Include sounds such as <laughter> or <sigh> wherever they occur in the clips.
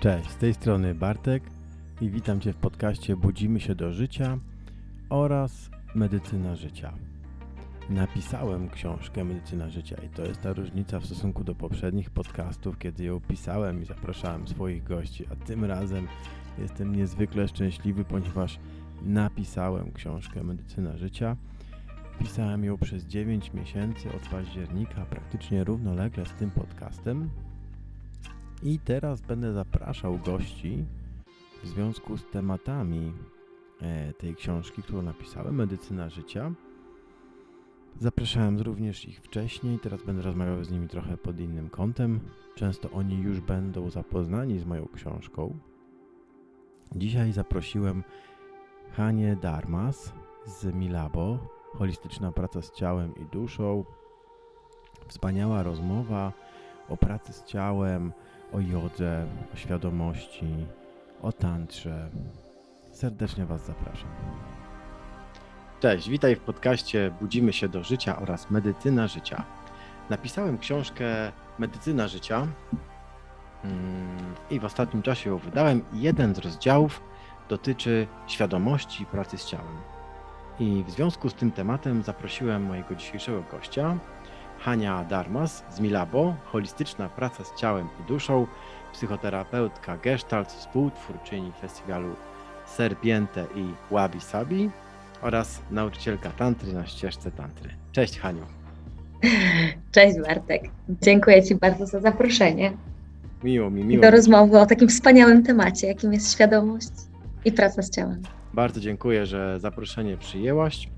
Cześć, z tej strony Bartek i witam Cię w podcaście Budzimy się do życia oraz Medycyna życia. Napisałem książkę Medycyna życia i to jest ta różnica w stosunku do poprzednich podcastów, kiedy ją pisałem i zapraszałem swoich gości, a tym razem jestem niezwykle szczęśliwy, ponieważ napisałem książkę Medycyna życia. Pisałem ją przez 9 miesięcy od października, praktycznie równolegle z tym podcastem, i teraz będę zapraszał gości w związku z tematami e, tej książki, którą napisałem, Medycyna Życia. Zapraszałem również ich wcześniej, teraz będę rozmawiał z nimi trochę pod innym kątem. Często oni już będą zapoznani z moją książką. Dzisiaj zaprosiłem Hanię Darmas z Milabo, holistyczna praca z ciałem i duszą. Wspaniała rozmowa o pracy z ciałem, o jodze, o świadomości, o tantrze. Serdecznie Was zapraszam. Cześć, witaj w podcaście Budzimy się do życia oraz Medycyna życia. Napisałem książkę Medycyna życia mm, i w ostatnim czasie ją wydałem. Jeden z rozdziałów dotyczy świadomości pracy z ciałem. I w związku z tym tematem zaprosiłem mojego dzisiejszego gościa, Hania Darmas z Milabo, holistyczna praca z ciałem i duszą, psychoterapeutka Gestalt, współtwórczyni festiwalu Serpiente i Wabi Sabi oraz nauczycielka tantry na ścieżce tantry. Cześć Haniu. Cześć Bartek. Dziękuję Ci bardzo za zaproszenie. Miło mi, miło. Do rozmowy o takim wspaniałym temacie, jakim jest świadomość i praca z ciałem. Bardzo dziękuję, że zaproszenie przyjęłaś.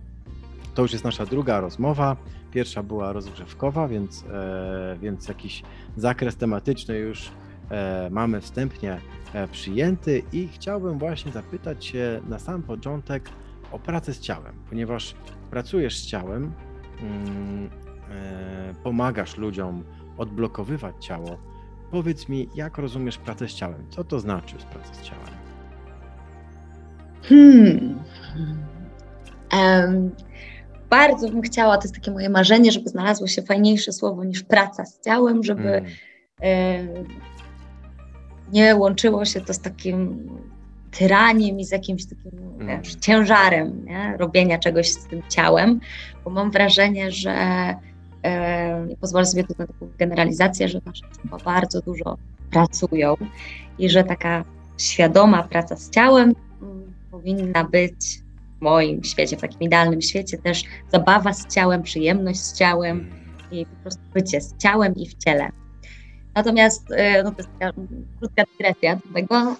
To już jest nasza druga rozmowa. Pierwsza była rozgrzewkowa, więc, e, więc jakiś zakres tematyczny już e, mamy wstępnie e, przyjęty i chciałbym właśnie zapytać się na sam początek o pracę z ciałem, ponieważ pracujesz z ciałem, mm, pomagasz ludziom odblokowywać ciało. Powiedz mi, jak rozumiesz pracę z ciałem? Co to znaczy z pracą z ciałem? Hmm. Um, bardzo bym chciała, to jest takie moje marzenie, żeby znalazło się fajniejsze słowo niż praca z ciałem, żeby mm. nie łączyło się to z takim tyraniem i z jakimś takim mm. wiesz, ciężarem nie? robienia czegoś z tym ciałem, bo mam wrażenie, że pozwolę sobie tu na taką generalizację, że nasze ciała bardzo dużo pracują i że taka świadoma praca z ciałem mm, powinna być moim świecie, w takim idealnym świecie też zabawa z ciałem, przyjemność z ciałem i po prostu bycie z ciałem i w ciele. Natomiast e, no to jest taka krótka dygresja do tego.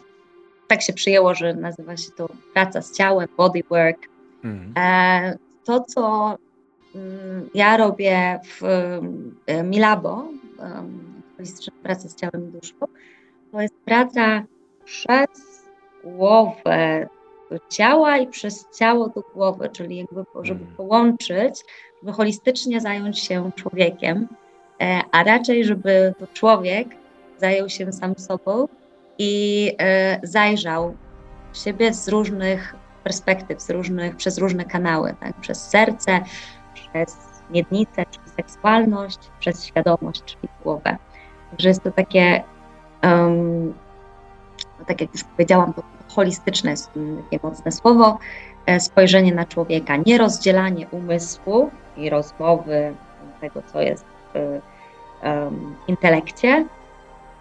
Tak się przyjęło, że nazywa się to praca z ciałem, bodywork. Mhm. E, to, co mm, ja robię w e, Milabo, holistyczna praca z ciałem i duszą, to jest praca przez głowę, ciała i przez ciało do głowy, czyli jakby, żeby mm. połączyć, żeby holistycznie zająć się człowiekiem, e, a raczej, żeby to człowiek zajął się sam sobą i e, zajrzał w siebie z różnych perspektyw, z różnych, przez różne kanały, tak? przez serce, przez miednicę, przez seksualność, przez świadomość, czyli głowę. Także jest to takie, um, tak jak już powiedziałam, to holistyczne jest takie mocne słowo, e, spojrzenie na człowieka, nie rozdzielanie umysłu i rozmowy tego, co jest w um, intelekcie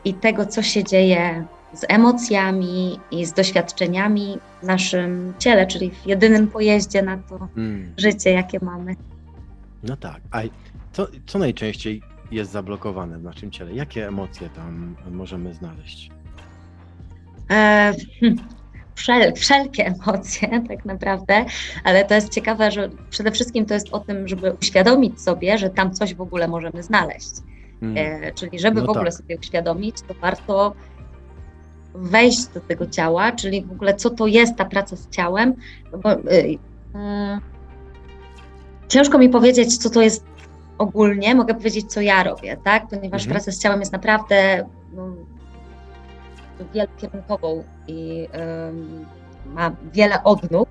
i tego, co się dzieje z emocjami i z doświadczeniami w naszym ciele, czyli w jedynym pojeździe na to hmm. życie, jakie mamy. No tak. A co, co najczęściej jest zablokowane w naszym ciele? Jakie emocje tam możemy znaleźć? E, hmm wszel, wszelkie emocje <laughs> tak naprawdę, ale to jest ciekawe, że przede wszystkim to jest o tym, żeby uświadomić sobie, że tam coś w ogóle możemy znaleźć. Hmm. E, czyli żeby no w ogóle tak. sobie uświadomić, to warto wejść do tego ciała, czyli w ogóle co to jest ta praca z ciałem. No bo, y, y, ciężko mi powiedzieć, co to jest ogólnie, mogę powiedzieć, co ja robię, tak? Ponieważ mhm. praca z ciałem jest naprawdę no, wielokierunkową i ma wiele odnóg.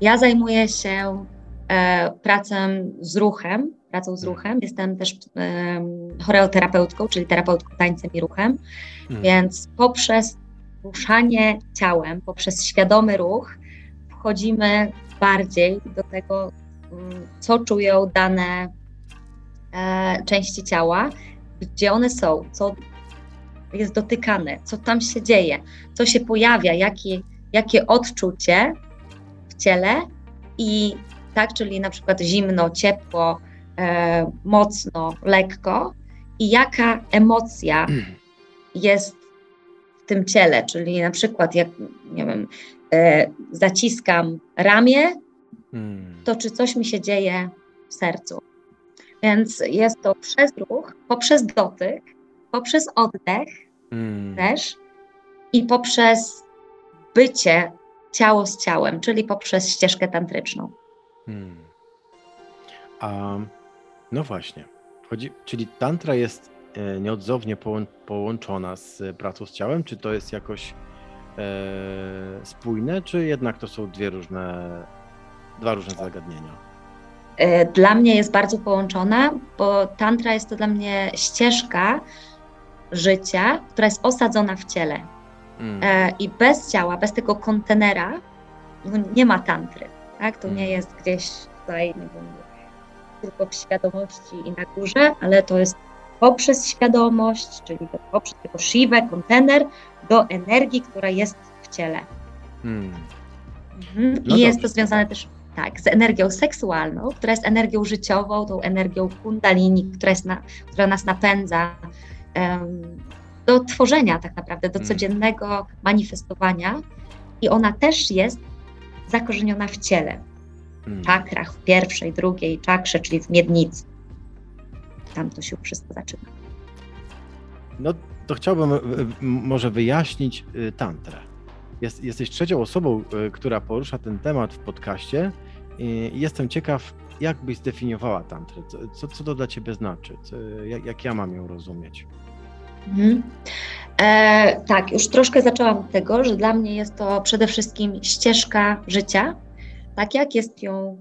Ja zajmuję się e, pracą z ruchem, pracą z ruchem. Jestem też choreoterapeutką, czyli terapeutką tańcem i ruchem, hmm. więc poprzez ruszanie ciałem poprzez świadomy ruch wchodzimy bardziej do tego, mm, co czują dane e, części ciała, gdzie one są, co jest dotykane, co tam się dzieje, co się pojawia, jakie, jakie odczucie w ciele i tak, czyli na przykład zimno, ciepło, e, mocno, lekko i jaka emocja <clears throat> jest w tym ciele, czyli na przykład jak, nie wiem, e, zaciskam ramię, hmm. to czy coś mi się dzieje w sercu. Więc jest to przez ruch, poprzez dotyk, poprzez oddech hmm. też i poprzez bycie ciało z ciałem, czyli poprzez ścieżkę tantryczną. Hmm. A no właśnie, chodzi, czyli tantra jest e, nieodzownie połączona z pracą z ciałem, czy to jest jakoś e, spójne, czy jednak to są dwie różne, dwa różne zagadnienia? E, dla mnie jest bardzo połączona, bo tantra jest to dla mnie ścieżka życia, która jest osadzona w ciele. Mm. E, I bez ciała, bez tego kontenera no nie ma tantry. Tak? To nie mm. jest gdzieś tutaj, nie wiem, tylko w świadomości i na górze, ale to jest poprzez świadomość, czyli poprzez tego siwę, kontener, do energii, która jest w ciele. Hmm. Mhm. No I jest to związane też tak, z energią seksualną, która jest energią życiową, tą energią kundalini, która, jest na, która nas napędza do tworzenia tak naprawdę, do hmm. codziennego manifestowania i ona też jest zakorzeniona w ciele hmm. czakrach, w pierwszej, drugiej czakrze, czyli w miednicy. Tam to się wszystko zaczyna. No to chciałbym może wyjaśnić y, tantrę. Jest, jesteś trzecią osobą, która porusza ten temat w podcaście jestem ciekaw, jak byś zdefiniowała tantrę? Co, co to dla ciebie znaczy? Co, jak, jak, ja mam ją rozumieć? Mhm. E, tak, już troszkę zaczęłam od tego, że dla mnie jest to przede wszystkim ścieżka życia, tak jak jest ją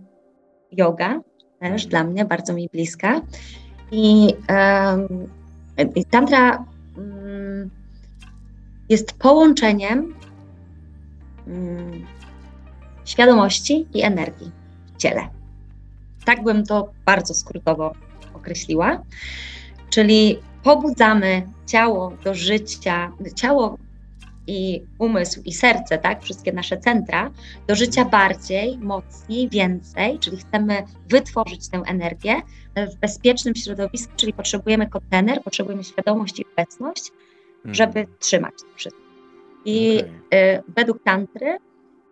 yoga, też dla mnie bardzo mi bliska. I, um, i tantra um, jest połączeniem um, świadomości i energii w ciele. Tak bym to bardzo skrótowo określiła. Czyli pobudzamy ciało do życia, ciało i umysł i serce, tak, wszystkie nasze centra, do życia bardziej, mocniej, więcej, czyli chcemy wytworzyć tę energię w bezpiecznym środowisku, czyli potrzebujemy kontener, potrzebujemy świadomość i obecność, hmm. żeby trzymać to wszystko. I okay. y, według tantry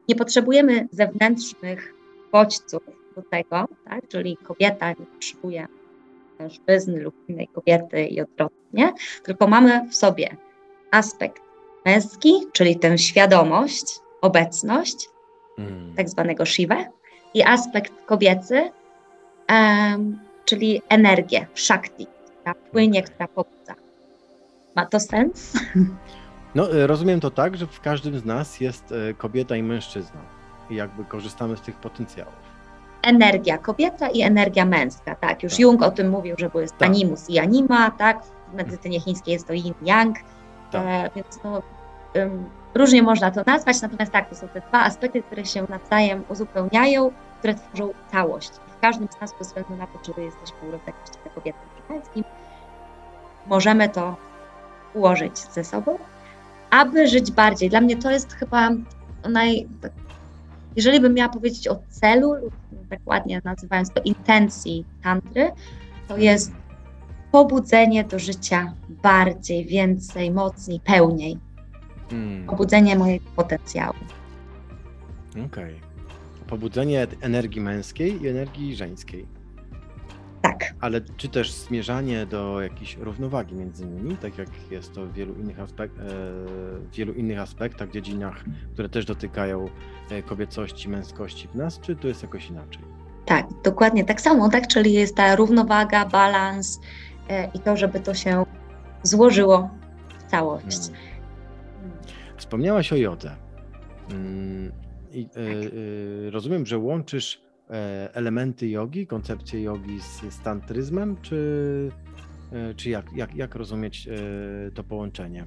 nie potrzebujemy zewnętrznych bodźców do tego, tak, czyli kobieta nie potrzebuje mężczyzny lub innej kobiety i odwrotnie, tylko mamy w sobie aspekt męski, czyli tę świadomość, obecność, mm. tak zwanego Shiva, i aspekt kobiecy, um, czyli energię, Shakti, która płynie, która pobudza. Ma to sens? No, e, rozumiem to tak, że w każdym z nas jest e, kobieta i mężczyzna i jakby korzystamy z tych potencjałów. Energia kobieta i energia męska, tak. Już tak. Jung o tym mówił, że jest tak. animus i anima, tak. W medycynie chińskiej jest to yin-yang, tak. e, więc no, um, różnie można to nazwać, natomiast tak, to są te dwa aspekty, które się nawzajem uzupełniają, które tworzą całość. W każdym z nas, bez względu na to, czy jesteśmy równowartościowe kobietą czy męskim, możemy to ułożyć ze sobą, aby żyć bardziej. Dla mnie to jest chyba naj... Jeżeli bym miała powiedzieć o celu, lub tak ładnie nazywając to intencji tantry, to jest pobudzenie do życia bardziej, więcej, mocniej, pełniej. Hmm. Pobudzenie mojego potencjału. Okej. Okay. Pobudzenie energii męskiej i energii żeńskiej. Tak. Ale czy też zmierzanie do jakiejś równowagi między nimi, tak jak jest to w wielu innych, aspek e, w wielu innych aspektach, dziedzinach, które też dotykają e, kobiecości, męskości w nas, czy to jest jakoś inaczej? Tak, dokładnie tak samo, tak? Czyli jest ta równowaga, balans e, i to, żeby to się złożyło w całość. Hmm. Wspomniałaś o jodze. Mm, I, tak. y, rozumiem, że łączysz elementy jogi, koncepcję jogi z, z tantryzmem, czy, czy jak, jak, jak rozumieć to połączenie?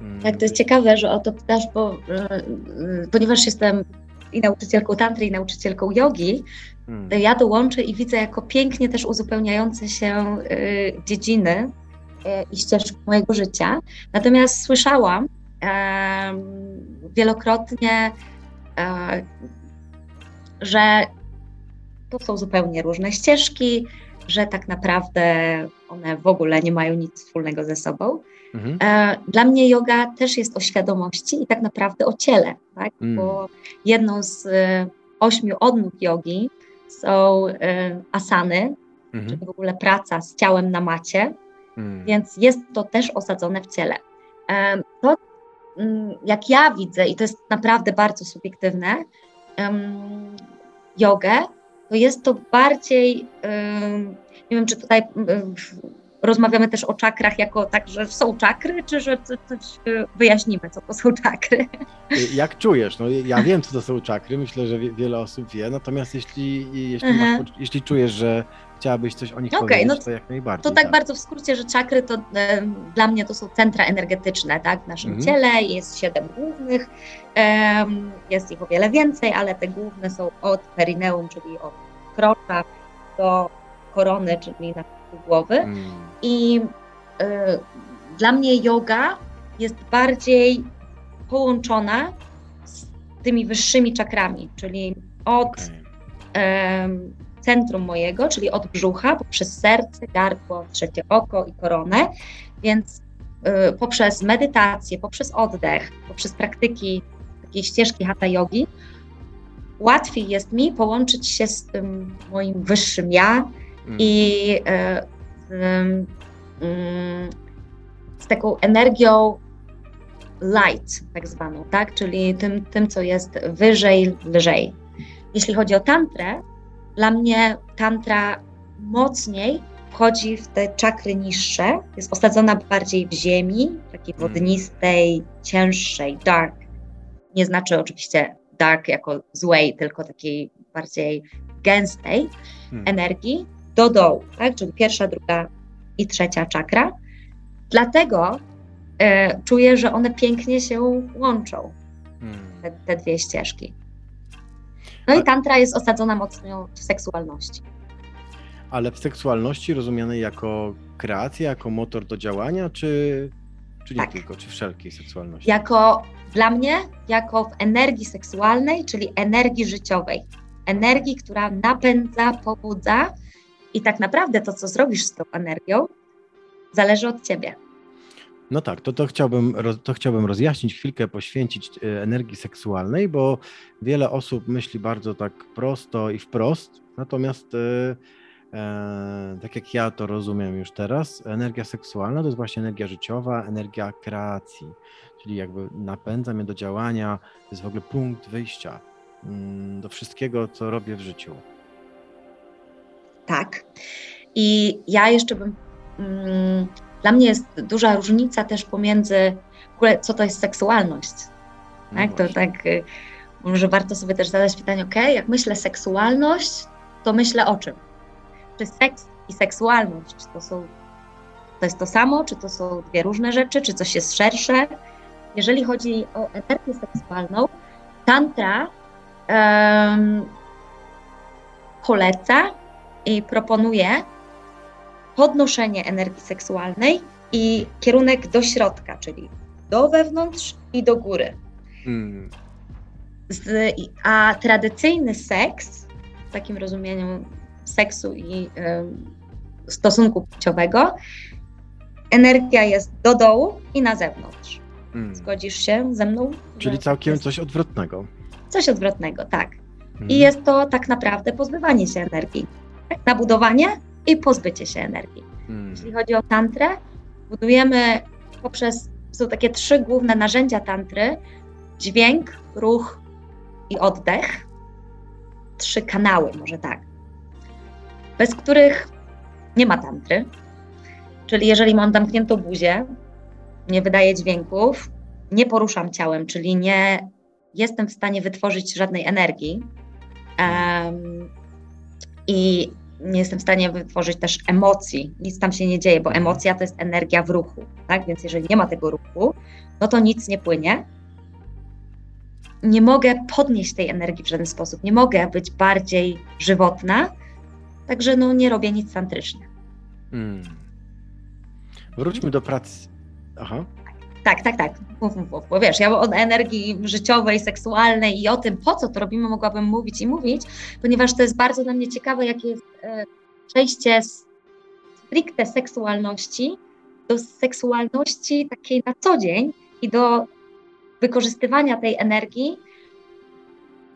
Mm. Tak, to jest ciekawe, że o to pytasz, bo, e, ponieważ jestem i nauczycielką tantry, i nauczycielką jogi, hmm. to ja to łączę i widzę jako pięknie też uzupełniające się dziedziny i ścieżki mojego życia. Natomiast słyszałam wielokrotnie, że to są zupełnie różne ścieżki, że tak naprawdę one w ogóle nie mają nic wspólnego ze sobą. Mhm. E, dla mnie yoga też jest o świadomości i tak naprawdę o ciele, tak? Mm. bo jedną z e, ośmiu odnóg jogi są e, asany, mhm. czyli w ogóle praca z ciałem na macie, mm. więc jest to też osadzone w ciele. To, mm, jak ja widzę, i to jest naprawdę bardzo subiektywne, jogę, to jest to bardziej, nie wiem, czy tutaj rozmawiamy też o czakrach jako tak, że są czakry, czy że coś wyjaśnimy, co to są czakry? Jak czujesz? No, ja wiem, co to są czakry, myślę, że wiele osób wie, natomiast jeśli, jeśli, masz, jeśli czujesz, że chciałabyś coś o nich okay, powiedzieć, no to, jak najbardziej. To tak, tak, bardzo w skrócie, że czakry to e, dla mnie to są centra energetyczne tak, w naszym mhm. ciele, jest siedem głównych, e, jest ich o wiele więcej, ale te główne są od perineum, czyli od krocza do korony, czyli na głowy. Mm. I y, dla mnie yoga jest bardziej połączona z tymi wyższymi czakrami, czyli od okay. Centrum mojego, czyli od brzucha, poprzez serce, gardło, trzecie oko i koronę. Więc y, poprzez medytację, poprzez oddech, poprzez praktyki takiej ścieżki hatha yogi, łatwiej jest mi połączyć się z tym moim wyższym ja, Mm. i e, mm, z taką energią light, tak zwaną, tak? czyli tym, tym, co jest wyżej, lżej. Jeśli chodzi o tantrę, dla mnie tantra mocniej wchodzi w te czakry niższe, jest osadzona bardziej w ziemi, takiej mm. wodnistej, cięższej, dark. Nie znaczy oczywiście dark jako złej, tylko takiej bardziej gęstej hmm. energii do dołu, tak? czyli pierwsza, druga i trzecia czakra. Dlatego e, czuję, że one pięknie się łączą, hmm. te, te dwie ścieżki. No i tantra jest osadzona mocno w seksualności. Ale w seksualności rozumianej jako kreacja, jako motor do działania, czy, czy nie tak. tylko, czy wszelkiej seksualności? Jako dla mnie, jako w energii seksualnej, czyli energii życiowej. Energii, która napędza, pobudza i tak naprawdę to, co zrobisz z tą energią, zależy od ciebie. No tak, to, to, chciałbym, to chciałbym rozjaśnić, chwilkę poświęcić e, energii seksualnej, bo wiele osób myśli bardzo tak prosto i wprost, natomiast e, e, tak jak ja to rozumiem już teraz, energia seksualna to jest właśnie energia życiowa, energia kreacji, czyli jakby napędza mnie do działania, to jest w ogóle punkt wyjścia mm, do wszystkiego, co robię w życiu tak. I ja jeszcze bym. Dla mnie jest duża różnica też pomiędzy w ogóle, co to jest seksualność. No tak? To tak. Y, może warto sobie też zadać pytanie, ok, jak myślę seksualność, to myślę o czym? Czy seks i seksualność to są to jest to samo, czy to są dwie różne rzeczy, czy coś jest szersze? Jeżeli chodzi o energię seksualną, tantra um, poleca i proponuje podnoszenie energii seksualnej i kierunek do środka, czyli do wewnątrz i do góry. Mm. Z, a tradycyjny seks, w takim rozumieniu seksu i y, stosunku płciowego, energia jest do dołu i na zewnątrz. Mm. Zgodzisz się ze mną? Czyli całkiem coś odwrotnego. Coś odwrotnego, tak. Mm. I jest to tak naprawdę pozbywanie się energii na budowanie i pozbycie się energii. Hmm. Jeśli chodzi o tantrę, budujemy poprzez, są takie trzy główne narzędzia tantry, dźwięk, ruch i oddech. Trzy kanały, może tak, bez których nie ma tantry. Czyli jeżeli mam zamkniętą buzię, nie wydaję dźwięków, nie poruszam ciałem, czyli nie jestem w stanie wytworzyć żadnej energii um, i nie jestem w stanie wytworzyć też emocji, nic tam się nie dzieje, bo emocja to jest energia w ruchu, tak? Więc jeżeli nie ma tego ruchu, no to nic nie płynie. Nie mogę podnieść tej energii w żaden sposób, nie mogę być bardziej żywotna, także no nie robię nic tantrycznie. Hmm. Wróćmy do pracy. Aha. Tak, tak, tak. Bo wiesz, ja o energii życiowej, seksualnej i o tym, po co to robimy, mogłabym mówić i mówić, ponieważ to jest bardzo dla mnie ciekawe, jakie jest e, przejście z stricte seksualności do seksualności takiej na co dzień i do wykorzystywania tej energii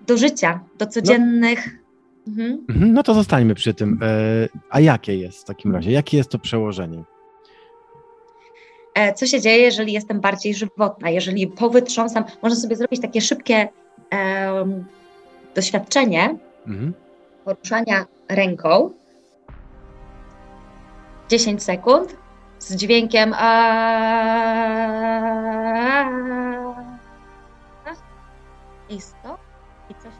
do życia, do codziennych. No, mhm. mhm. no to zostańmy przy tym. E, a jakie jest w takim razie? Jakie jest to przełożenie? E, co się dzieje, jeżeli jestem bardziej żywotna, jeżeli powytrząsam, można sobie zrobić takie szybkie um, doświadczenie mhm. poruszania ręką 10 sekund z dźwiękiem a i stop i coś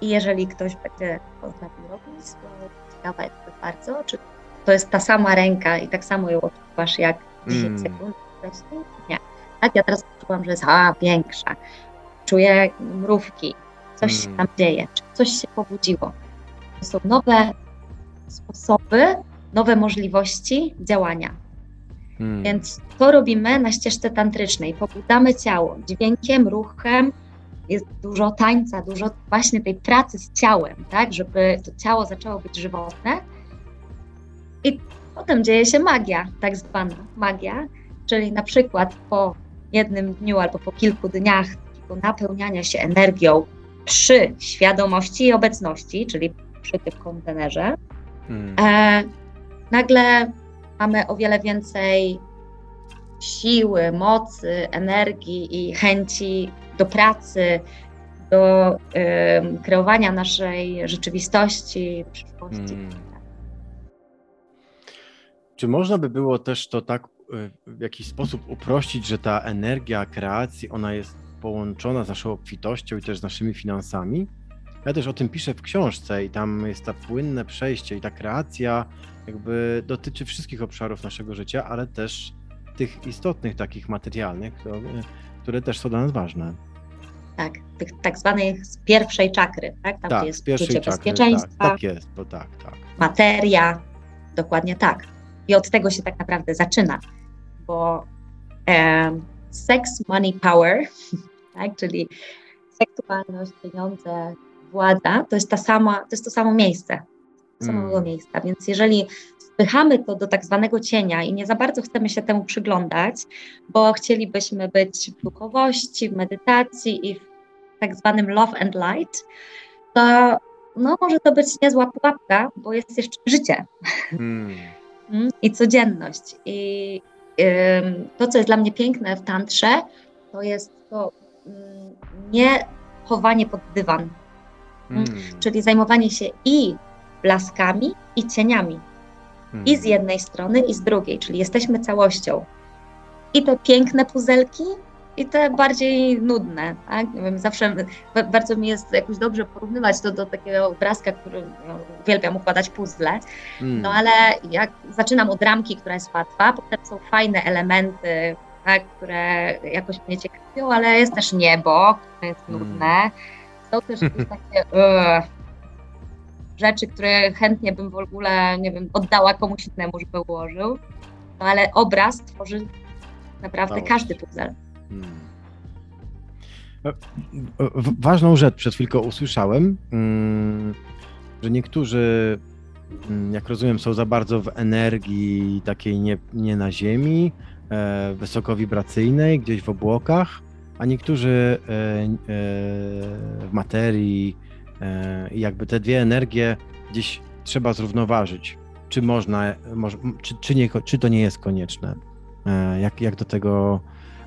I jeżeli ktoś będzie potrafił robić, to ciekawa bardzo, czy to jest ta sama ręka i tak samo ją odczuwasz jak 10 mm. sekund wcześniej? Nie. Tak, ja teraz czułam, że jest a, większa. Czuję mrówki, coś mm. się tam dzieje, czy coś się pobudziło. To są nowe sposoby, nowe możliwości działania. Mm. Więc to robimy na ścieżce tantrycznej. Pobudzamy ciało dźwiękiem, ruchem, jest dużo tańca, dużo właśnie tej pracy z ciałem, tak, żeby to ciało zaczęło być żywotne. I potem dzieje się magia, tak zwana magia, czyli na przykład po jednym dniu albo po kilku dniach takiego napełniania się energią przy świadomości i obecności, czyli przy tym kontenerze, hmm. e, nagle mamy o wiele więcej siły, mocy, energii i chęci do pracy, do y, kreowania naszej rzeczywistości, przyszłości. Hmm. Czy można by było też to tak y, w jakiś sposób uprościć, że ta energia kreacji, ona jest połączona z naszą obfitością i też z naszymi finansami? Ja też o tym piszę w książce i tam jest ta płynne przejście i ta kreacja jakby dotyczy wszystkich obszarów naszego życia, ale też tych istotnych, takich materialnych, które, które też są dla nas ważne tak, tych tak zwanych z pierwszej czakry, tak? Tam tak, jest poczucie czakry, bezpieczeństwa. Tak, tak jest, bo tak, tak. Materia, dokładnie tak. I od tego się tak naprawdę zaczyna, bo um, sex, money, power, <laughs> tak? czyli seksualność, pieniądze, władza, to jest, ta sama, to, jest to samo miejsce, samego mm. miejsca. Więc jeżeli wpychamy to do tak zwanego cienia i nie za bardzo chcemy się temu przyglądać, bo chcielibyśmy być w duchowości, w medytacji i w tak zwanym love and light, to no, może to być niezła pułapka, bo jest jeszcze życie hmm. <laughs> i codzienność. I to, co jest dla mnie piękne w tantrze, to jest to mm, nie chowanie pod dywan, hmm. czyli zajmowanie się i blaskami, i cieniami. I z hmm. jednej strony, i z drugiej, czyli jesteśmy całością. I te piękne puzelki, i te bardziej nudne. Tak? Nie wiem, zawsze bardzo mi jest jakoś dobrze porównywać to do takiego obrazka, który no, uwielbiam układać puzzle. Mm. No ale jak zaczynam od ramki, która jest łatwa, potem są fajne elementy, tak, które jakoś mnie ciekawią, ale jest też niebo, które jest hmm. nudne. Mm. Są też jakieś <laughs> takie uh, rzeczy, które chętnie bym w ogóle, nie wiem, oddała komuś innemu, żeby ułożył. No ale obraz tworzy naprawdę każdy puzzle. Hmm. E, ważną rzecz przed chwilką usłyszałem, mm, że niektórzy, mm, jak rozumiem, są za bardzo w energii takiej nie, nie na ziemi, e, wysokowibracyjnej, gdzieś w obłokach, a niektórzy e, w materii i jakby te dwie energie gdzieś trzeba zrównoważyć. Czy można, czy, czy, nie, czy to nie jest konieczne? Jak, jak do tego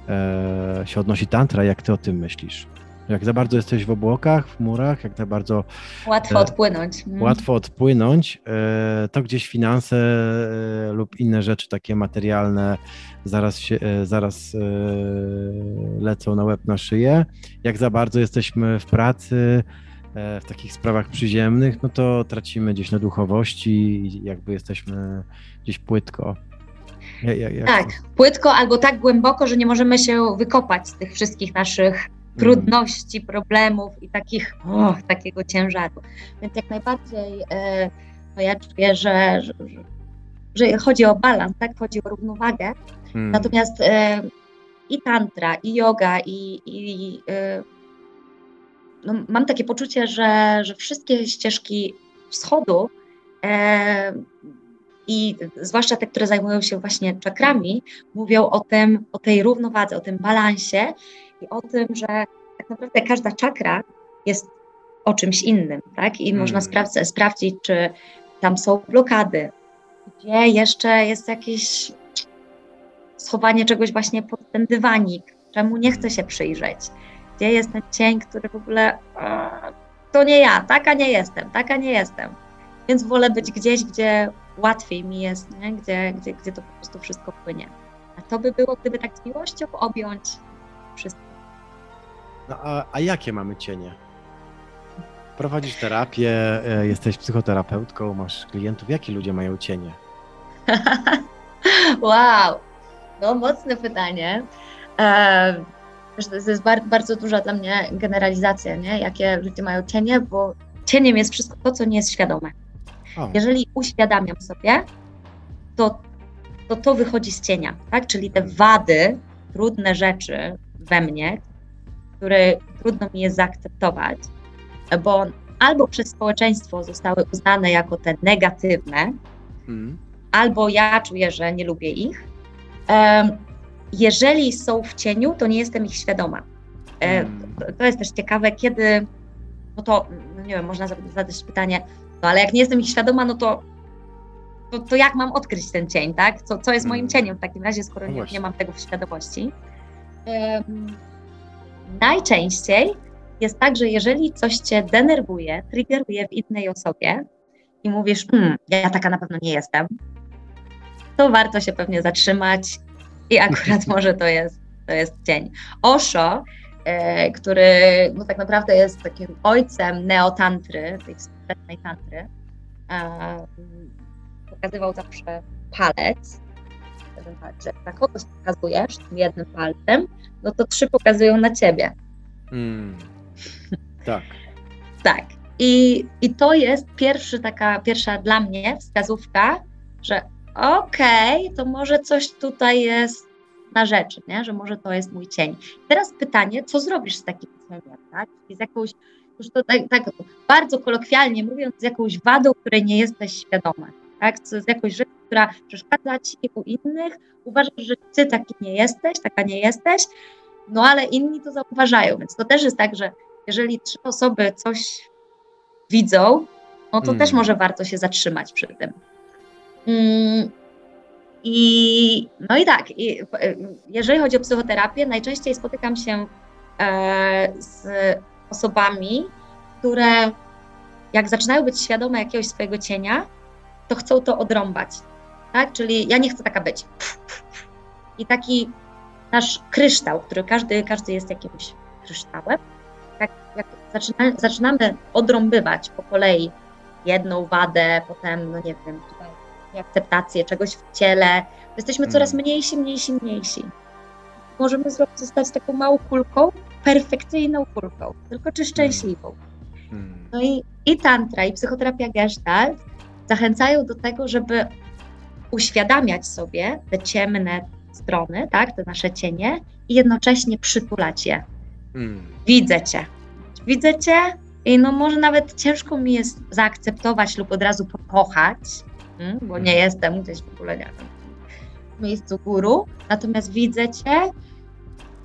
e, się odnosi tantra, jak ty o tym myślisz? Jak za bardzo jesteś w obłokach, w murach, jak za bardzo Łatwo E, odpłynąć. Mm. łatwo odpłynąć, e, to gdzieś finanse e, lub inne rzeczy takie materialne zaraz, się, e, zaraz e, lecą na łeb na szyję. Jak za bardzo jesteśmy w pracy, e, w takich sprawach przyziemnych, no to tracimy gdzieś na duchowości i jakby jesteśmy gdzieś płytko. Ja- ja- jak Tak, płytko albo tak głęboko, że nie możemy się wykopać z tych wszystkich naszych Mm. trudności, problemów i takich, o, takiego ciężaru. Więc jak najbardziej e, no ja czuję, że, że, że chodzi o balans, tak? Chodzi o równowagę. Mm. Natomiast e, i tantra, i yoga, i, i e, no, mam takie poczucie, że, że wszystkie ścieżki wschodu e, i zwłaszcza te, które zajmują się właśnie czakrami, mówią o tym, o tej równowadze, o tym balansie i o tym, że tak naprawdę każda czakra jest o czymś innym, tak? I Mm. można sprawdza, sprawdzić, czy tam są blokady, gdzie jeszcze jest jakieś schowanie czegoś właśnie pod ten dywanik, czemu nie chce się przyjrzeć, gdzie jest ten cień, który w ogóle to nie ja, taka nie jestem, taka nie jestem. Więc wolę być gdzieś, gdzie łatwiej mi jest, nie? Gdzie, gdzie, gdzie to po prostu wszystko płynie. A to by było, gdyby tak z miłością objąć wszystko. No, a, a jakie mamy cienie? Prowadzisz terapię, e, jesteś psychoterapeutką, masz klientów. Jakie ludzie mają cienie? <laughs> wow, no mocne pytanie. E, to jest bar- bardzo duża dla mnie generalizacja, nie? jakie ludzie mają cienie, bo cieniem jest wszystko to, co nie jest świadome. O, Jeżeli uświadamiam sobie, to to, to wychodzi z cienia, tak? Czyli te wady, trudne rzeczy we mnie, które trudno mi jest zaakceptować, bo albo przez społeczeństwo zostały uznane jako te negatywne, mm, albo ja czuję, że nie lubię ich. Em, jeżeli są w cieniu, to nie jestem ich świadoma. E, Mm. to, jest też ciekawe, kiedy, no to, no nie wiem, można zadać pytanie, no ale jak nie jestem ich świadoma, no to, to, to jak mam odkryć ten cień, tak? Co, co jest moim Mm. cieniem w takim razie, skoro No nie, nie mam tego w świadomości? Najczęściej jest tak, że jeżeli coś cię denerwuje, triggeruje w innej osobie i mówisz, hmm, ja taka na pewno nie jestem, to warto się pewnie zatrzymać i akurat <laughs> może to jest, to jest cień. Osho, e, który no tak naprawdę jest takim ojcem neotantry, tej współczesnej tantry, e, pokazywał zawsze palec. Jeden palec, że jak na kogoś pokazujesz tym jednym palcem, no to trzy pokazują na ciebie. mm. Tak. <laughs> Tak. I, I to jest pierwszy taka, pierwsza dla mnie wskazówka, że okej, to może coś tutaj jest na rzeczy, nie? że może to jest mój cień. Teraz pytanie, co zrobisz z takim cieniem, tak? Z jakąś, już to tak, tak bardzo kolokwialnie mówiąc, z jakąś wadą, której nie jesteś świadoma, tak? Z, z jakąś rzeczą, która przeszkadza ci u innych, uważasz, że ty taki nie jesteś, taka nie jesteś, no ale inni to zauważają, więc to też jest tak, że jeżeli trzy osoby coś widzą, no to też może warto się zatrzymać przy tym. Mm, I no i tak, i, jeżeli chodzi o psychoterapię, najczęściej spotykam się e, z osobami, które jak zaczynają być świadome jakiegoś swojego cienia, to chcą to odrąbać. Tak? Czyli ja nie chcę taka być. I taki nasz kryształ, który każdy, każdy jest jakimś kryształem, jak, jak zaczyna, zaczynamy odrąbywać po kolei jedną wadę, potem, no nie wiem, akceptację czegoś w ciele, jesteśmy Mm. coraz mniejsi, mniejsi, mniejsi. Możemy zostać taką małą kulką, perfekcyjną kulką, tylko czy szczęśliwą. Mm. No i, i tantra, i psychoterapia gestalt zachęcają do tego, żeby uświadamiać sobie te ciemne strony, tak, te nasze cienie i jednocześnie przytulać je. Mm. Widzę cię, widzę cię i no może nawet ciężko mi jest zaakceptować lub od razu pokochać, mm, bo nie jestem gdzieś w ogóle, nie wiem, w miejscu góru, natomiast widzę cię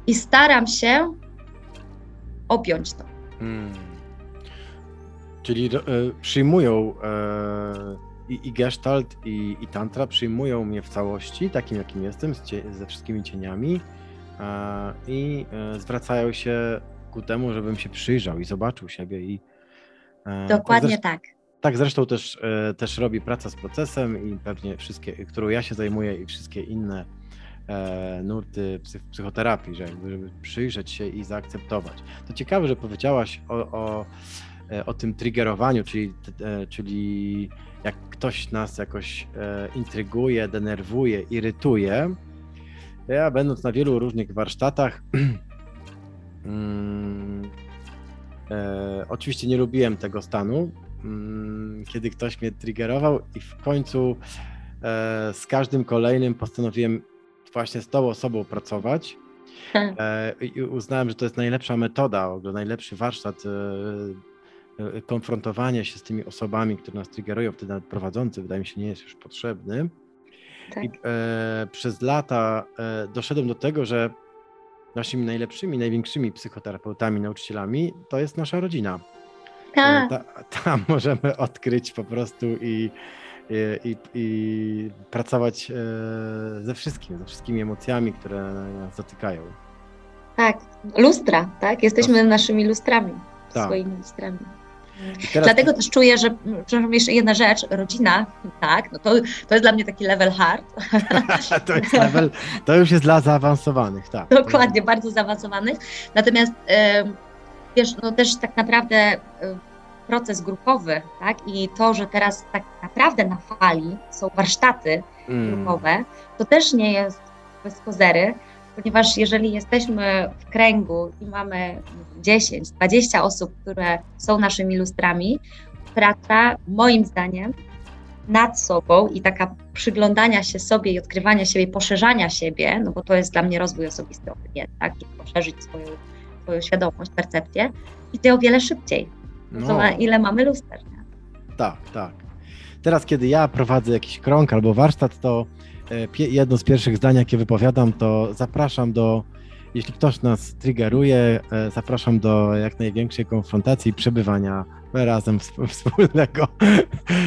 i staram się objąć to. Mm. Czyli e, przyjmują e, i, i gestalt, i, i tantra przyjmują mnie w całości, takim jakim jestem, cie, ze wszystkimi cieniami e, i zwracają się ku temu, żebym się przyjrzał i zobaczył siebie i e, Dokładnie tak. tak. Tak, zresztą też, e, też robi praca z procesem i pewnie wszystkie, którą ja się zajmuję i wszystkie inne e, nurty psychoterapii, żeby przyjrzeć się i zaakceptować. To ciekawe, że powiedziałaś o, o, e, o tym triggerowaniu, czyli, czyli jak ktoś nas jakoś intryguje, denerwuje, irytuje. Ja będąc na wielu różnych warsztatach, <clears throat> mm, oczywiście nie lubiłem tego stanu, kiedy ktoś mnie triggerował i w końcu e, z każdym kolejnym postanowiłem właśnie z tą osobą pracować. Hmm. E, I uznałem, że to jest najlepsza metoda, najlepszy warsztat e, konfrontowania się z tymi osobami, które nas triggerują, wtedy nawet prowadzący wydaje mi się nie jest już potrzebny. Tak. I e, przez lata e, doszedłem do tego, że naszymi najlepszymi, największymi psychoterapeutami, nauczycielami to jest nasza rodzina. Ta. Tam <laughs> możemy odkryć po prostu i i, i pracować e, ze wszystkim, ze wszystkimi emocjami, które nas dotykają. Tak, lustra, tak? Jesteśmy to... naszymi lustrami, tak. swoimi lustrami. Dlatego też czuję, że, przepraszam, jeszcze jedna rzecz, rodzina, tak, no to, to jest dla mnie taki level hard. <laughs> to jest level, to już jest dla zaawansowanych, tak. Dokładnie, bardzo zaawansowanych. Natomiast wiesz, no też tak naprawdę proces grupowy, tak? I to, że teraz tak naprawdę na fali są warsztaty mm. grupowe, to też nie jest bez kozery, ponieważ jeżeli jesteśmy w kręgu i mamy 10, 20 osób, które są naszymi lustrami, praca moim zdaniem nad sobą i taka przyglądania się sobie i odkrywania siebie, poszerzania siebie, no bo to jest dla mnie rozwój osobisty, tak, żeby poszerzyć swoją, swoją świadomość, percepcję, idzie o wiele szybciej. No. To ile mamy luster, nie? Tak, tak. Teraz, kiedy ja prowadzę jakiś krąg albo warsztat, to e, jedno z pierwszych zdań, jakie wypowiadam, to zapraszam do, jeśli ktoś nas triggeruje, e, zapraszam do jak największej konfrontacji i przebywania razem <laughs> wspólnego.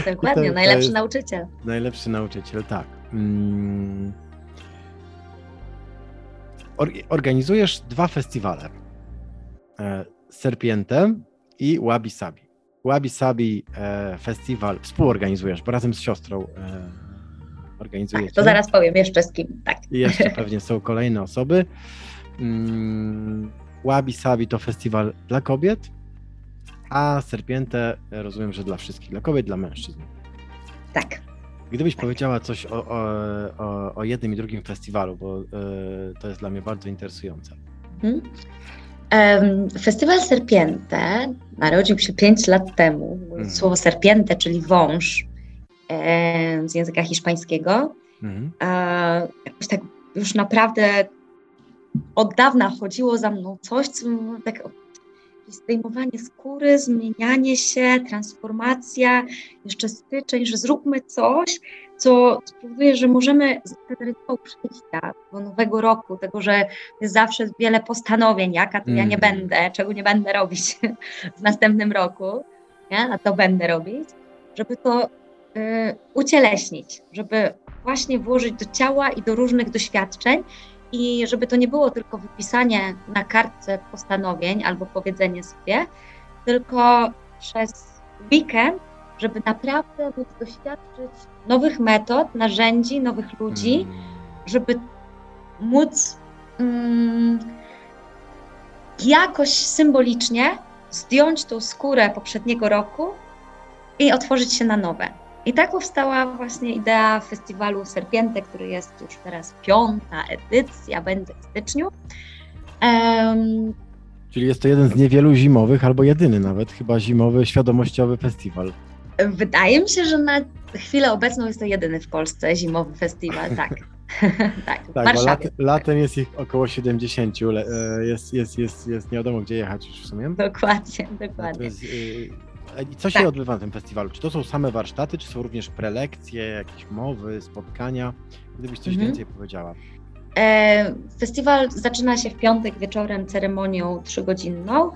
Dokładnie, to, najlepszy to nauczyciel. Najlepszy nauczyciel, tak. Mm. Organizujesz dwa festiwale. E, Serpiente i Wabi Sabi. Wabi Sabi e, festiwal współorganizujesz, bo razem z siostrą e, organizujesz. Tak, to zaraz powiem jeszcze z kim, tak. I jeszcze <laughs> pewnie są kolejne osoby. Mm, Wabi Sabi to festiwal dla kobiet, a Serpiente rozumiem, że dla wszystkich, dla kobiet, dla mężczyzn. Tak. Gdybyś tak. powiedziała coś o, o, o, o, jednym i drugim festiwalu, bo y, to jest dla mnie bardzo interesujące. Hmm. Festiwal Serpiente narodził się 5 lat temu. Mhm. Słowo serpiente, czyli wąż z języka hiszpańskiego. Mhm. Jakoś tak już naprawdę od dawna chodziło za mną coś, co tak zdejmowanie skóry, zmienianie się, transformacja, jeszcze styczeń, że zróbmy coś, co spowoduje, że możemy z tego przejścia do nowego roku, tego, że jest zawsze wiele postanowień, jaka to ja nie mhm. będę, czego nie będę robić <laughs> w następnym roku, nie? a to będę robić, żeby to y, ucieleśnić, żeby właśnie włożyć do ciała i do różnych doświadczeń i żeby to nie było tylko wypisanie na kartce postanowień albo powiedzenie sobie, tylko przez weekend, żeby naprawdę móc doświadczyć nowych metod, narzędzi, nowych ludzi, mm. żeby móc mm, jakoś symbolicznie zdjąć tą skórę poprzedniego roku i otworzyć się na nowe. I tak powstała właśnie idea festiwalu Serpiente, który jest już teraz piąta edycja, będzie w styczniu. Um, Czyli jest to jeden z niewielu zimowych, albo jedyny nawet chyba zimowy, świadomościowy festiwal. Wydaje mi się, że na chwilę obecną jest to jedyny w Polsce zimowy festiwal, tak. <laughs> tak, tak Warszawie. Lat, latem jest ich około 70, e, jest, jest, jest, jest nie wiadomo gdzie jechać już w sumie. Dokładnie, dokładnie. Jest, y, i co się tak. odbywa na tym festiwalu? Czy to są same warsztaty, czy są również prelekcje, jakieś mowy, spotkania? Gdybyś coś mhm. więcej powiedziała. E, festiwal zaczyna się w piątek wieczorem ceremonią trzygodzinną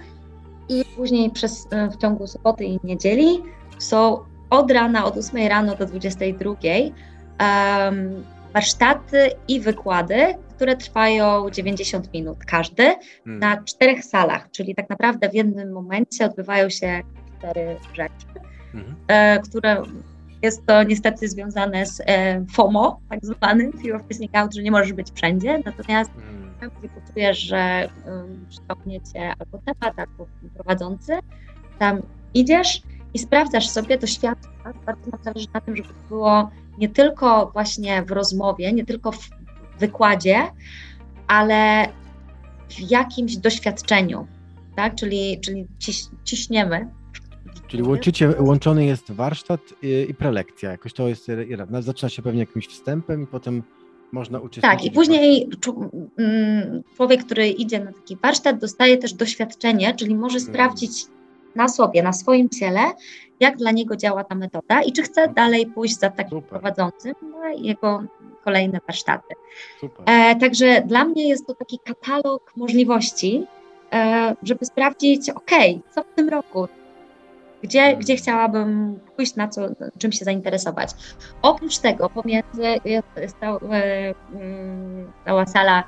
i później przez, e, w ciągu soboty i niedzieli są od rana, od 8 rano do 22 um, warsztaty i wykłady, które trwają 90 minut każdy Hmm. na czterech salach, czyli tak naprawdę w jednym momencie odbywają się cztery rzeczy, Mhm. e, które jest to niestety związane z e, FOMO, tak zwanym Fear of Missing Out, że nie możesz być wszędzie, natomiast Hmm. tam, gdzie poczujesz, że um, przyciągnie cię albo temat, albo prowadzący, tam idziesz i sprawdzasz sobie to światło. Tak? Bardzo nam zależy na tym, żeby to było nie tylko właśnie w rozmowie, nie tylko w wykładzie, ale w jakimś doświadczeniu, tak? Czyli, czyli ciś, ciśniemy. Czyli łączycie, łączony jest warsztat i, i prelekcja. Jakoś to jest no, Zaczyna się pewnie jakimś wstępem i potem można uczestniczyć. Tak, i później mm, człowiek, który idzie na taki warsztat, dostaje też doświadczenie, czyli może Mm. sprawdzić na sobie, na swoim ciele, jak dla niego działa ta metoda i czy chce dalej pójść za takim Super. prowadzącym na jego kolejne warsztaty. E, także dla mnie jest to taki katalog możliwości, e, żeby sprawdzić, ok, co w tym roku, gdzie, Mm. gdzie chciałabym pójść, na co, czym się zainteresować. Oprócz tego pomiędzy jest stał, e, mm, stała sala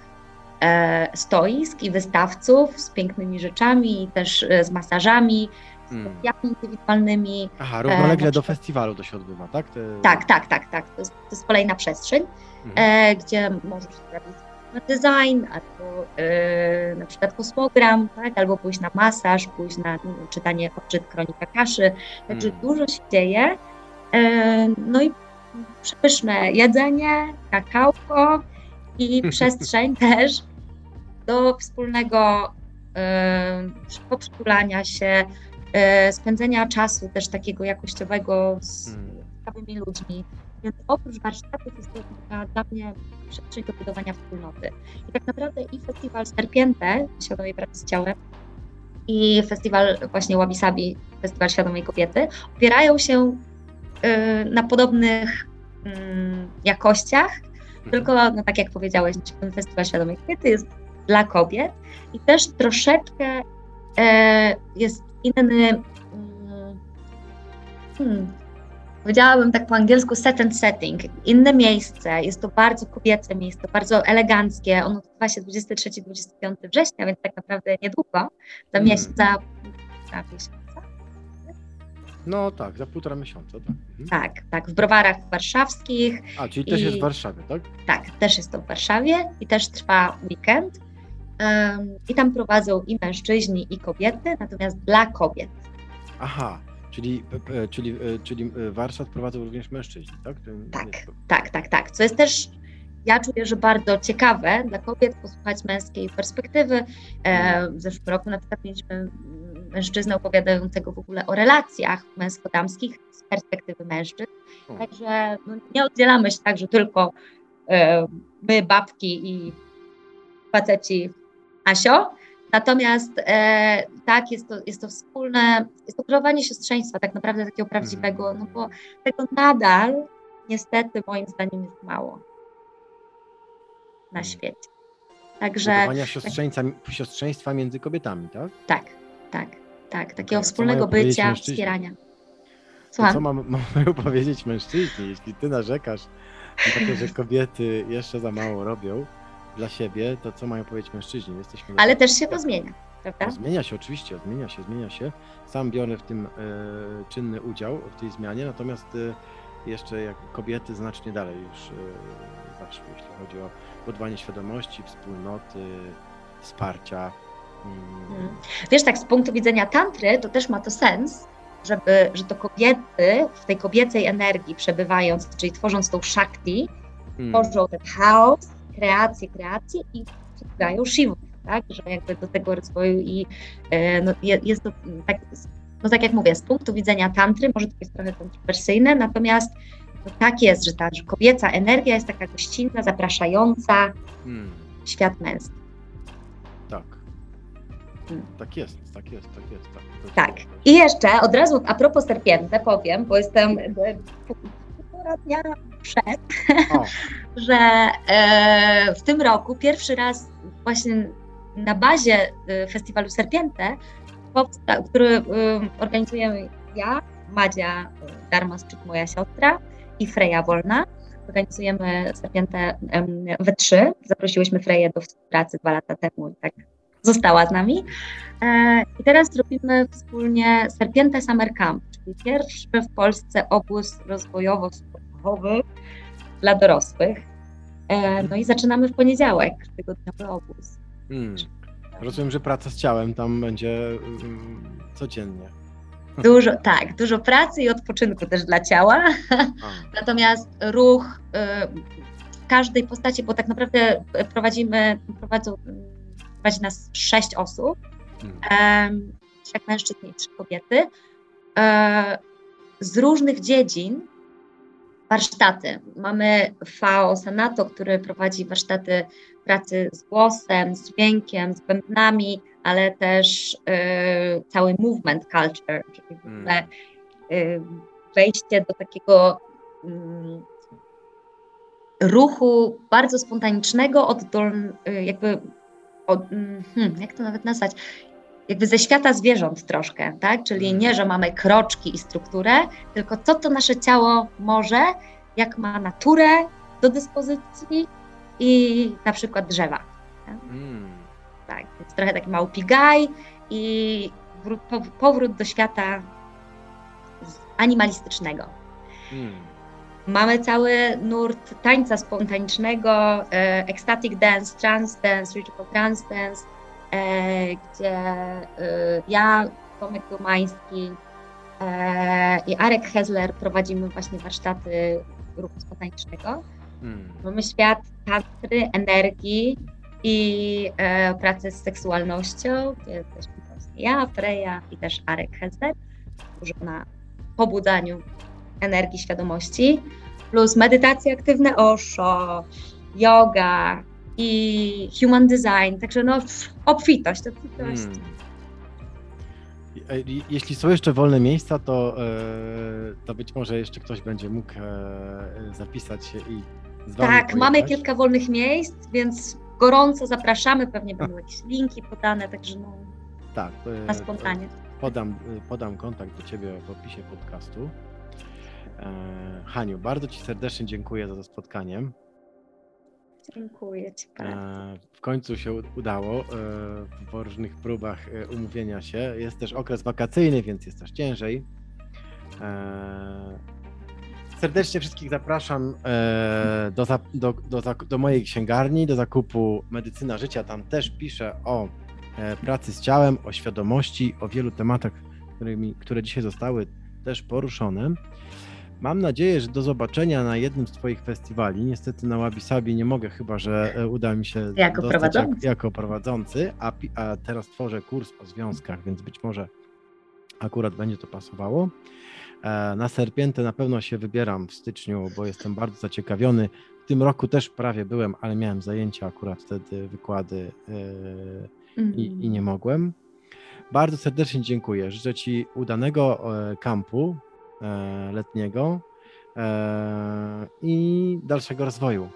stoisk i wystawców z pięknymi rzeczami i też e, z masażami, z Mm. sesjami indywidualnymi. Aha, równolegle na do festiwalu to się odbywa, tak? Te... Tak, tak, tak, tak. To jest, to jest kolejna przestrzeń. E, gdzie możesz na design, albo e, na przykład kosmogram, tak? albo pójść na masaż, pójść na mm, czytanie odczyt kronika kaszy. Także Mm. dużo się dzieje. E, no i przepyszne jedzenie, kakałko i <laughs> przestrzeń też do wspólnego poprzytulania się, e, spędzenia czasu też takiego jakościowego z Mm. ciekawymi ludźmi. Więc oprócz warsztatów jest to taka dla mnie przestrzeń do budowania wspólnoty. I tak naprawdę i festiwal Serpiente, świadomej pracy z ciałem, i festiwal właśnie Wabi Sabi, festiwal świadomej kobiety, opierają się y, na podobnych mm, jakościach. Tylko no, tak jak powiedziałeś, ten festiwal świadomej kobiety jest dla kobiet i też troszeczkę e, jest inny. mm, Hmm, powiedziałabym tak po angielsku set and setting, inne miejsce, jest to bardzo kobiece miejsce, bardzo eleganckie, ono odbywa się 23-25 września, więc tak naprawdę niedługo, za Mm. miesiąc, za, za miesiąca. No tak, za półtora miesiąca, tak. Mhm. Tak, tak, w browarach warszawskich, A, czyli też I- jest w Warszawie, tak? tak, też jest to w Warszawie i też trwa weekend. Em, I tam prowadzą i mężczyźni, i kobiety, natomiast dla kobiet. Aha, czyli, czyli, e, czyli e, warsztat prowadzą również mężczyźni, tak? Tak. Tak, tak, tak. Co jest też, ja czuję, że bardzo ciekawe dla kobiet posłuchać męskiej perspektywy. E, w zeszłym roku na przykład mieliśmy mm, mężczyznę opowiadającego w ogóle o relacjach męsko-damskich z perspektywy mężczyzn. O. Także no, nie oddzielamy się tak, że tylko e, my, babki i faceci Asio. Natomiast e, tak, jest to, jest to wspólne, jest to kreowanie siostrzeństwa tak naprawdę takiego prawdziwego, no bo tego nadal niestety moim zdaniem jest mało na Mm. świecie. Także Budowania siostrzeństwa, siostrzeństwa między kobietami, tak? tak, tak, tak, takiego wspólnego bycia, wspierania. Słucham? co mam, <laughs> mają powiedzieć mężczyźni, jeśli ty narzekasz na to, że kobiety jeszcze za mało robią dla siebie, to co mają powiedzieć mężczyźni? Jesteśmy Ale też się to zmienia, prawda? Zmienia się oczywiście, zmienia się, zmienia się. Sam biorę w tym e, czynny udział w tej zmianie, natomiast e, jeszcze jak kobiety znacznie dalej już e, zaszły, jeśli chodzi o budowanie świadomości, wspólnoty, wsparcia. Mm. Wiesz, tak z punktu widzenia tantry, to też ma to sens, żeby, że to kobiety w tej kobiecej energii przebywając, czyli tworząc tą shakti, mm, tworzą ten chaos, kreację, kreację i ściągają Shivu, tak? Że jakby do tego rozwoju i e, no, je- jest to tak, no tak jak mówię, z punktu widzenia tantry może to jest trochę kontrowersyjne, natomiast tak jest, że ta że kobieca energia jest taka gościnna, zapraszająca mm, w świat męski. tak. Mm. Tak jest, tak jest, tak jest. Tak, Tak. I jeszcze od razu a propos serpiente powiem, bo jestem e, półtora dnia przed, <laughs> że e, w tym roku pierwszy raz właśnie na bazie e, festiwalu Serpiente, który organizujemy ja, Madzia e, Darmasczyk, moja siostra i Freja Wolna, organizujemy Serpientę we trzy. Zaprosiłyśmy Freję do współpracy dwa lata temu i tak została z nami. E, I teraz robimy wspólnie Serpientę Summer Camp, czyli pierwszy w Polsce obóz rozwojowo-sportowy dla dorosłych. E, no i zaczynamy w poniedziałek, tygodniowy obóz. Hmm. Rozumiem, że praca z ciałem tam będzie um, codziennie. Dużo, tak, dużo pracy i odpoczynku też dla ciała. <laughs> Natomiast ruch y, w każdej postaci, bo tak naprawdę prowadzimy, prowadzą, prowadzi nas sześć osób, hmm. trzech mężczyzn i trzy kobiety, e, z różnych dziedzin warsztaty. Mamy FAO Senato, który prowadzi warsztaty pracy z głosem, z dźwiękiem, z bębnami, ale też y, cały movement culture, czyli w ogóle y, wejście do takiego y, ruchu bardzo spontanicznego, oddol, y, jakby od, mm, hmm, jak to nawet nazwać, jakby ze świata zwierząt troszkę, tak? Czyli nie, że mamy kroczki i strukturę, tylko co to nasze ciało może, jak ma naturę do dyspozycji i na przykład drzewa. Tak, mm. tak więc trochę taki mały pigaj i powrót do świata animalistycznego. Mm. Mamy cały nurt tańca spontanicznego, e, ecstatic dance, trance dance, ritual trance dance, e, gdzie e, ja, Tomek Domański i Arek Hezler prowadzimy właśnie warsztaty ruchu spontanicznego. Hmm. Mamy świat tantry, energii i e, pracy z seksualnością, gdzie też ja, Freja i też Arek Hezler, dużo na pobudzaniu energii, świadomości, plus medytacje aktywne Osho, yoga, i human design, także no obfitość, obfitość. Hmm. E, jeśli są jeszcze wolne miejsca, to, e, to być może jeszcze ktoś będzie mógł e, zapisać się i Tak, mamy kilka wolnych miejsc, więc gorąco zapraszamy, pewnie będą jakieś linki podane, także no tak, na spontanie. Podam, podam kontakt do Ciebie w opisie podcastu. Haniu, bardzo Ci serdecznie dziękuję za to spotkanie. Dziękuję Ci bardzo. E, w końcu się udało e, po różnych próbach e, umówienia się. Jest też okres wakacyjny, więc jest też ciężej. Serdecznie wszystkich zapraszam do, do, do, do mojej księgarni, do zakupu Medycyna Życia. Tam też piszę o pracy z ciałem, o świadomości, o wielu tematach, którymi, które dzisiaj zostały też poruszone. Mam nadzieję, że do zobaczenia na jednym z Twoich festiwali. Niestety na Wabi Sabi nie mogę, chyba że e, uda mi się jako prowadzący, jak, jako prowadzący a, a teraz tworzę kurs o związkach, więc być może akurat będzie to pasowało. E, na Serpientę na pewno się wybieram w styczniu, bo jestem bardzo zaciekawiony. W tym roku też prawie byłem, ale miałem zajęcia akurat wtedy, wykłady mm. i, i nie mogłem. Bardzo serdecznie dziękuję. Życzę Ci udanego kampu E, letniego e, i dalszego rozwoju.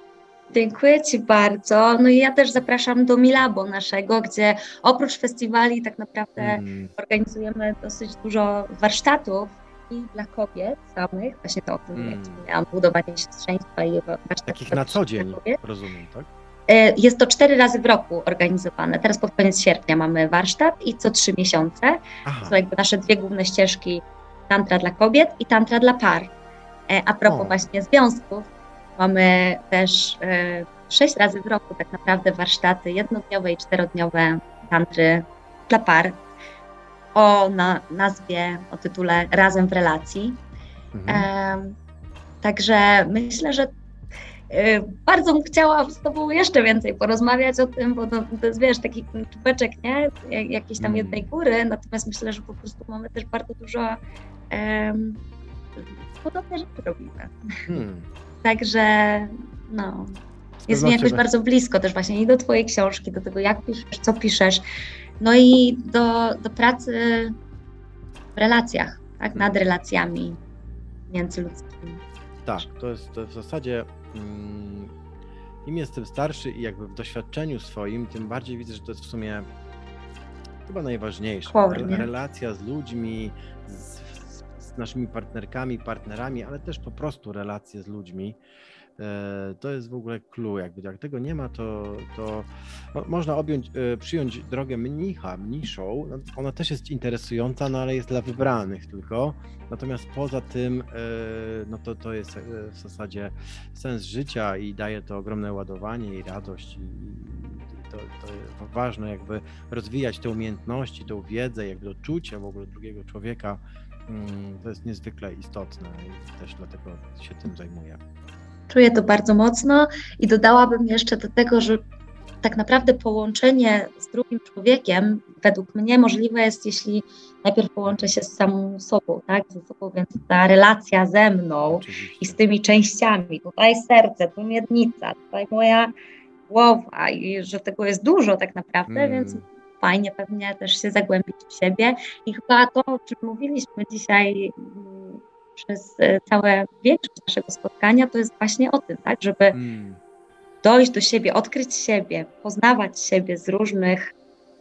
Dziękuję Ci bardzo. No i ja też zapraszam do Milabo naszego, gdzie oprócz festiwali tak naprawdę mm. organizujemy dosyć dużo warsztatów i dla kobiet samych, właśnie to o tym mm. wspomniałam, budowanie siostrzeństwa i warsztatów. Takich na co dzień, rozumiem, tak? E, jest to cztery razy w roku organizowane. Teraz pod koniec sierpnia mamy warsztat i co trzy miesiące. Aha. To są jakby nasze dwie główne ścieżki tantra dla kobiet i tantra dla par. E, a propos o. właśnie związków, mamy też e, sześć razy w roku tak naprawdę warsztaty jednodniowe i czterodniowe tantry dla par o na, nazwie, o tytule Razem w relacji. Mhm. Także myślę, że e, bardzo bym chciała z Tobą jeszcze więcej porozmawiać o tym, bo to, to jest, wiesz, taki czubeczek, nie? Jakiejś tam mm. jednej góry, natomiast myślę, że po prostu mamy też bardzo dużo um, podobne rzeczy robimy. Hmm. <laughs> Także no, jest mi jakoś bardzo blisko też właśnie i do Twojej książki, do tego jak piszesz, co piszesz, no i do, do pracy w relacjach, tak, nad relacjami międzyludzkimi. Tak, to jest to w zasadzie mm, im jestem starszy i jakby w doświadczeniu swoim, tym bardziej widzę, że to jest w sumie chyba najważniejsze. Relacja z ludźmi, z naszymi partnerkami, partnerami, ale też po prostu relacje z ludźmi. E, to jest w ogóle clue, jakby jak tego nie ma, to, to można objąć, e, przyjąć drogę mnicha, mniszą. No, ona też jest interesująca, no ale jest dla wybranych tylko. Natomiast poza tym, e, no to, to jest w zasadzie sens życia i daje to ogromne ładowanie i radość. I to, to ważne, jakby rozwijać te umiejętności, tą wiedzę, jakby czucie w ogóle drugiego człowieka. Mm, to jest niezwykle istotne i też dlatego się tym zajmuję. Czuję to bardzo mocno i dodałabym jeszcze do tego, że tak naprawdę połączenie z drugim człowiekiem według mnie możliwe jest, jeśli najpierw połączę się z samą sobą, tak, ze sobą, więc ta relacja ze mną Oczywiście. i z tymi częściami, tutaj serce, tu miednica, tutaj moja głowa i że tego jest dużo tak naprawdę, mm. więc fajnie pewnie też się zagłębić w siebie i chyba to, o czym mówiliśmy dzisiaj przez e, całe większość naszego spotkania, to jest właśnie o tym, tak, żeby mm. dojść do siebie, odkryć siebie, poznawać siebie z różnych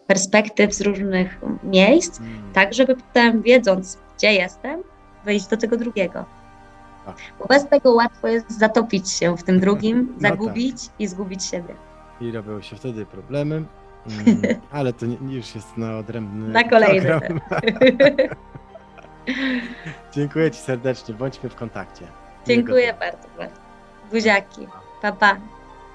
perspektyw, z różnych miejsc, mm. tak, żeby potem wiedząc, gdzie jestem, wyjść do tego drugiego. Tak. Bo bez tego łatwo jest zatopić się w tym drugim, <laughs> no zagubić tak. i zgubić siebie. I robią się wtedy problemy, <laughs> mm, ale to nie, już jest na odrębny Na kolejny. <laughs> <laughs> Dziękuję Ci serdecznie, bądźmy w kontakcie. Dziękuję bardzo, bardzo. Buziaki. Pa, pa.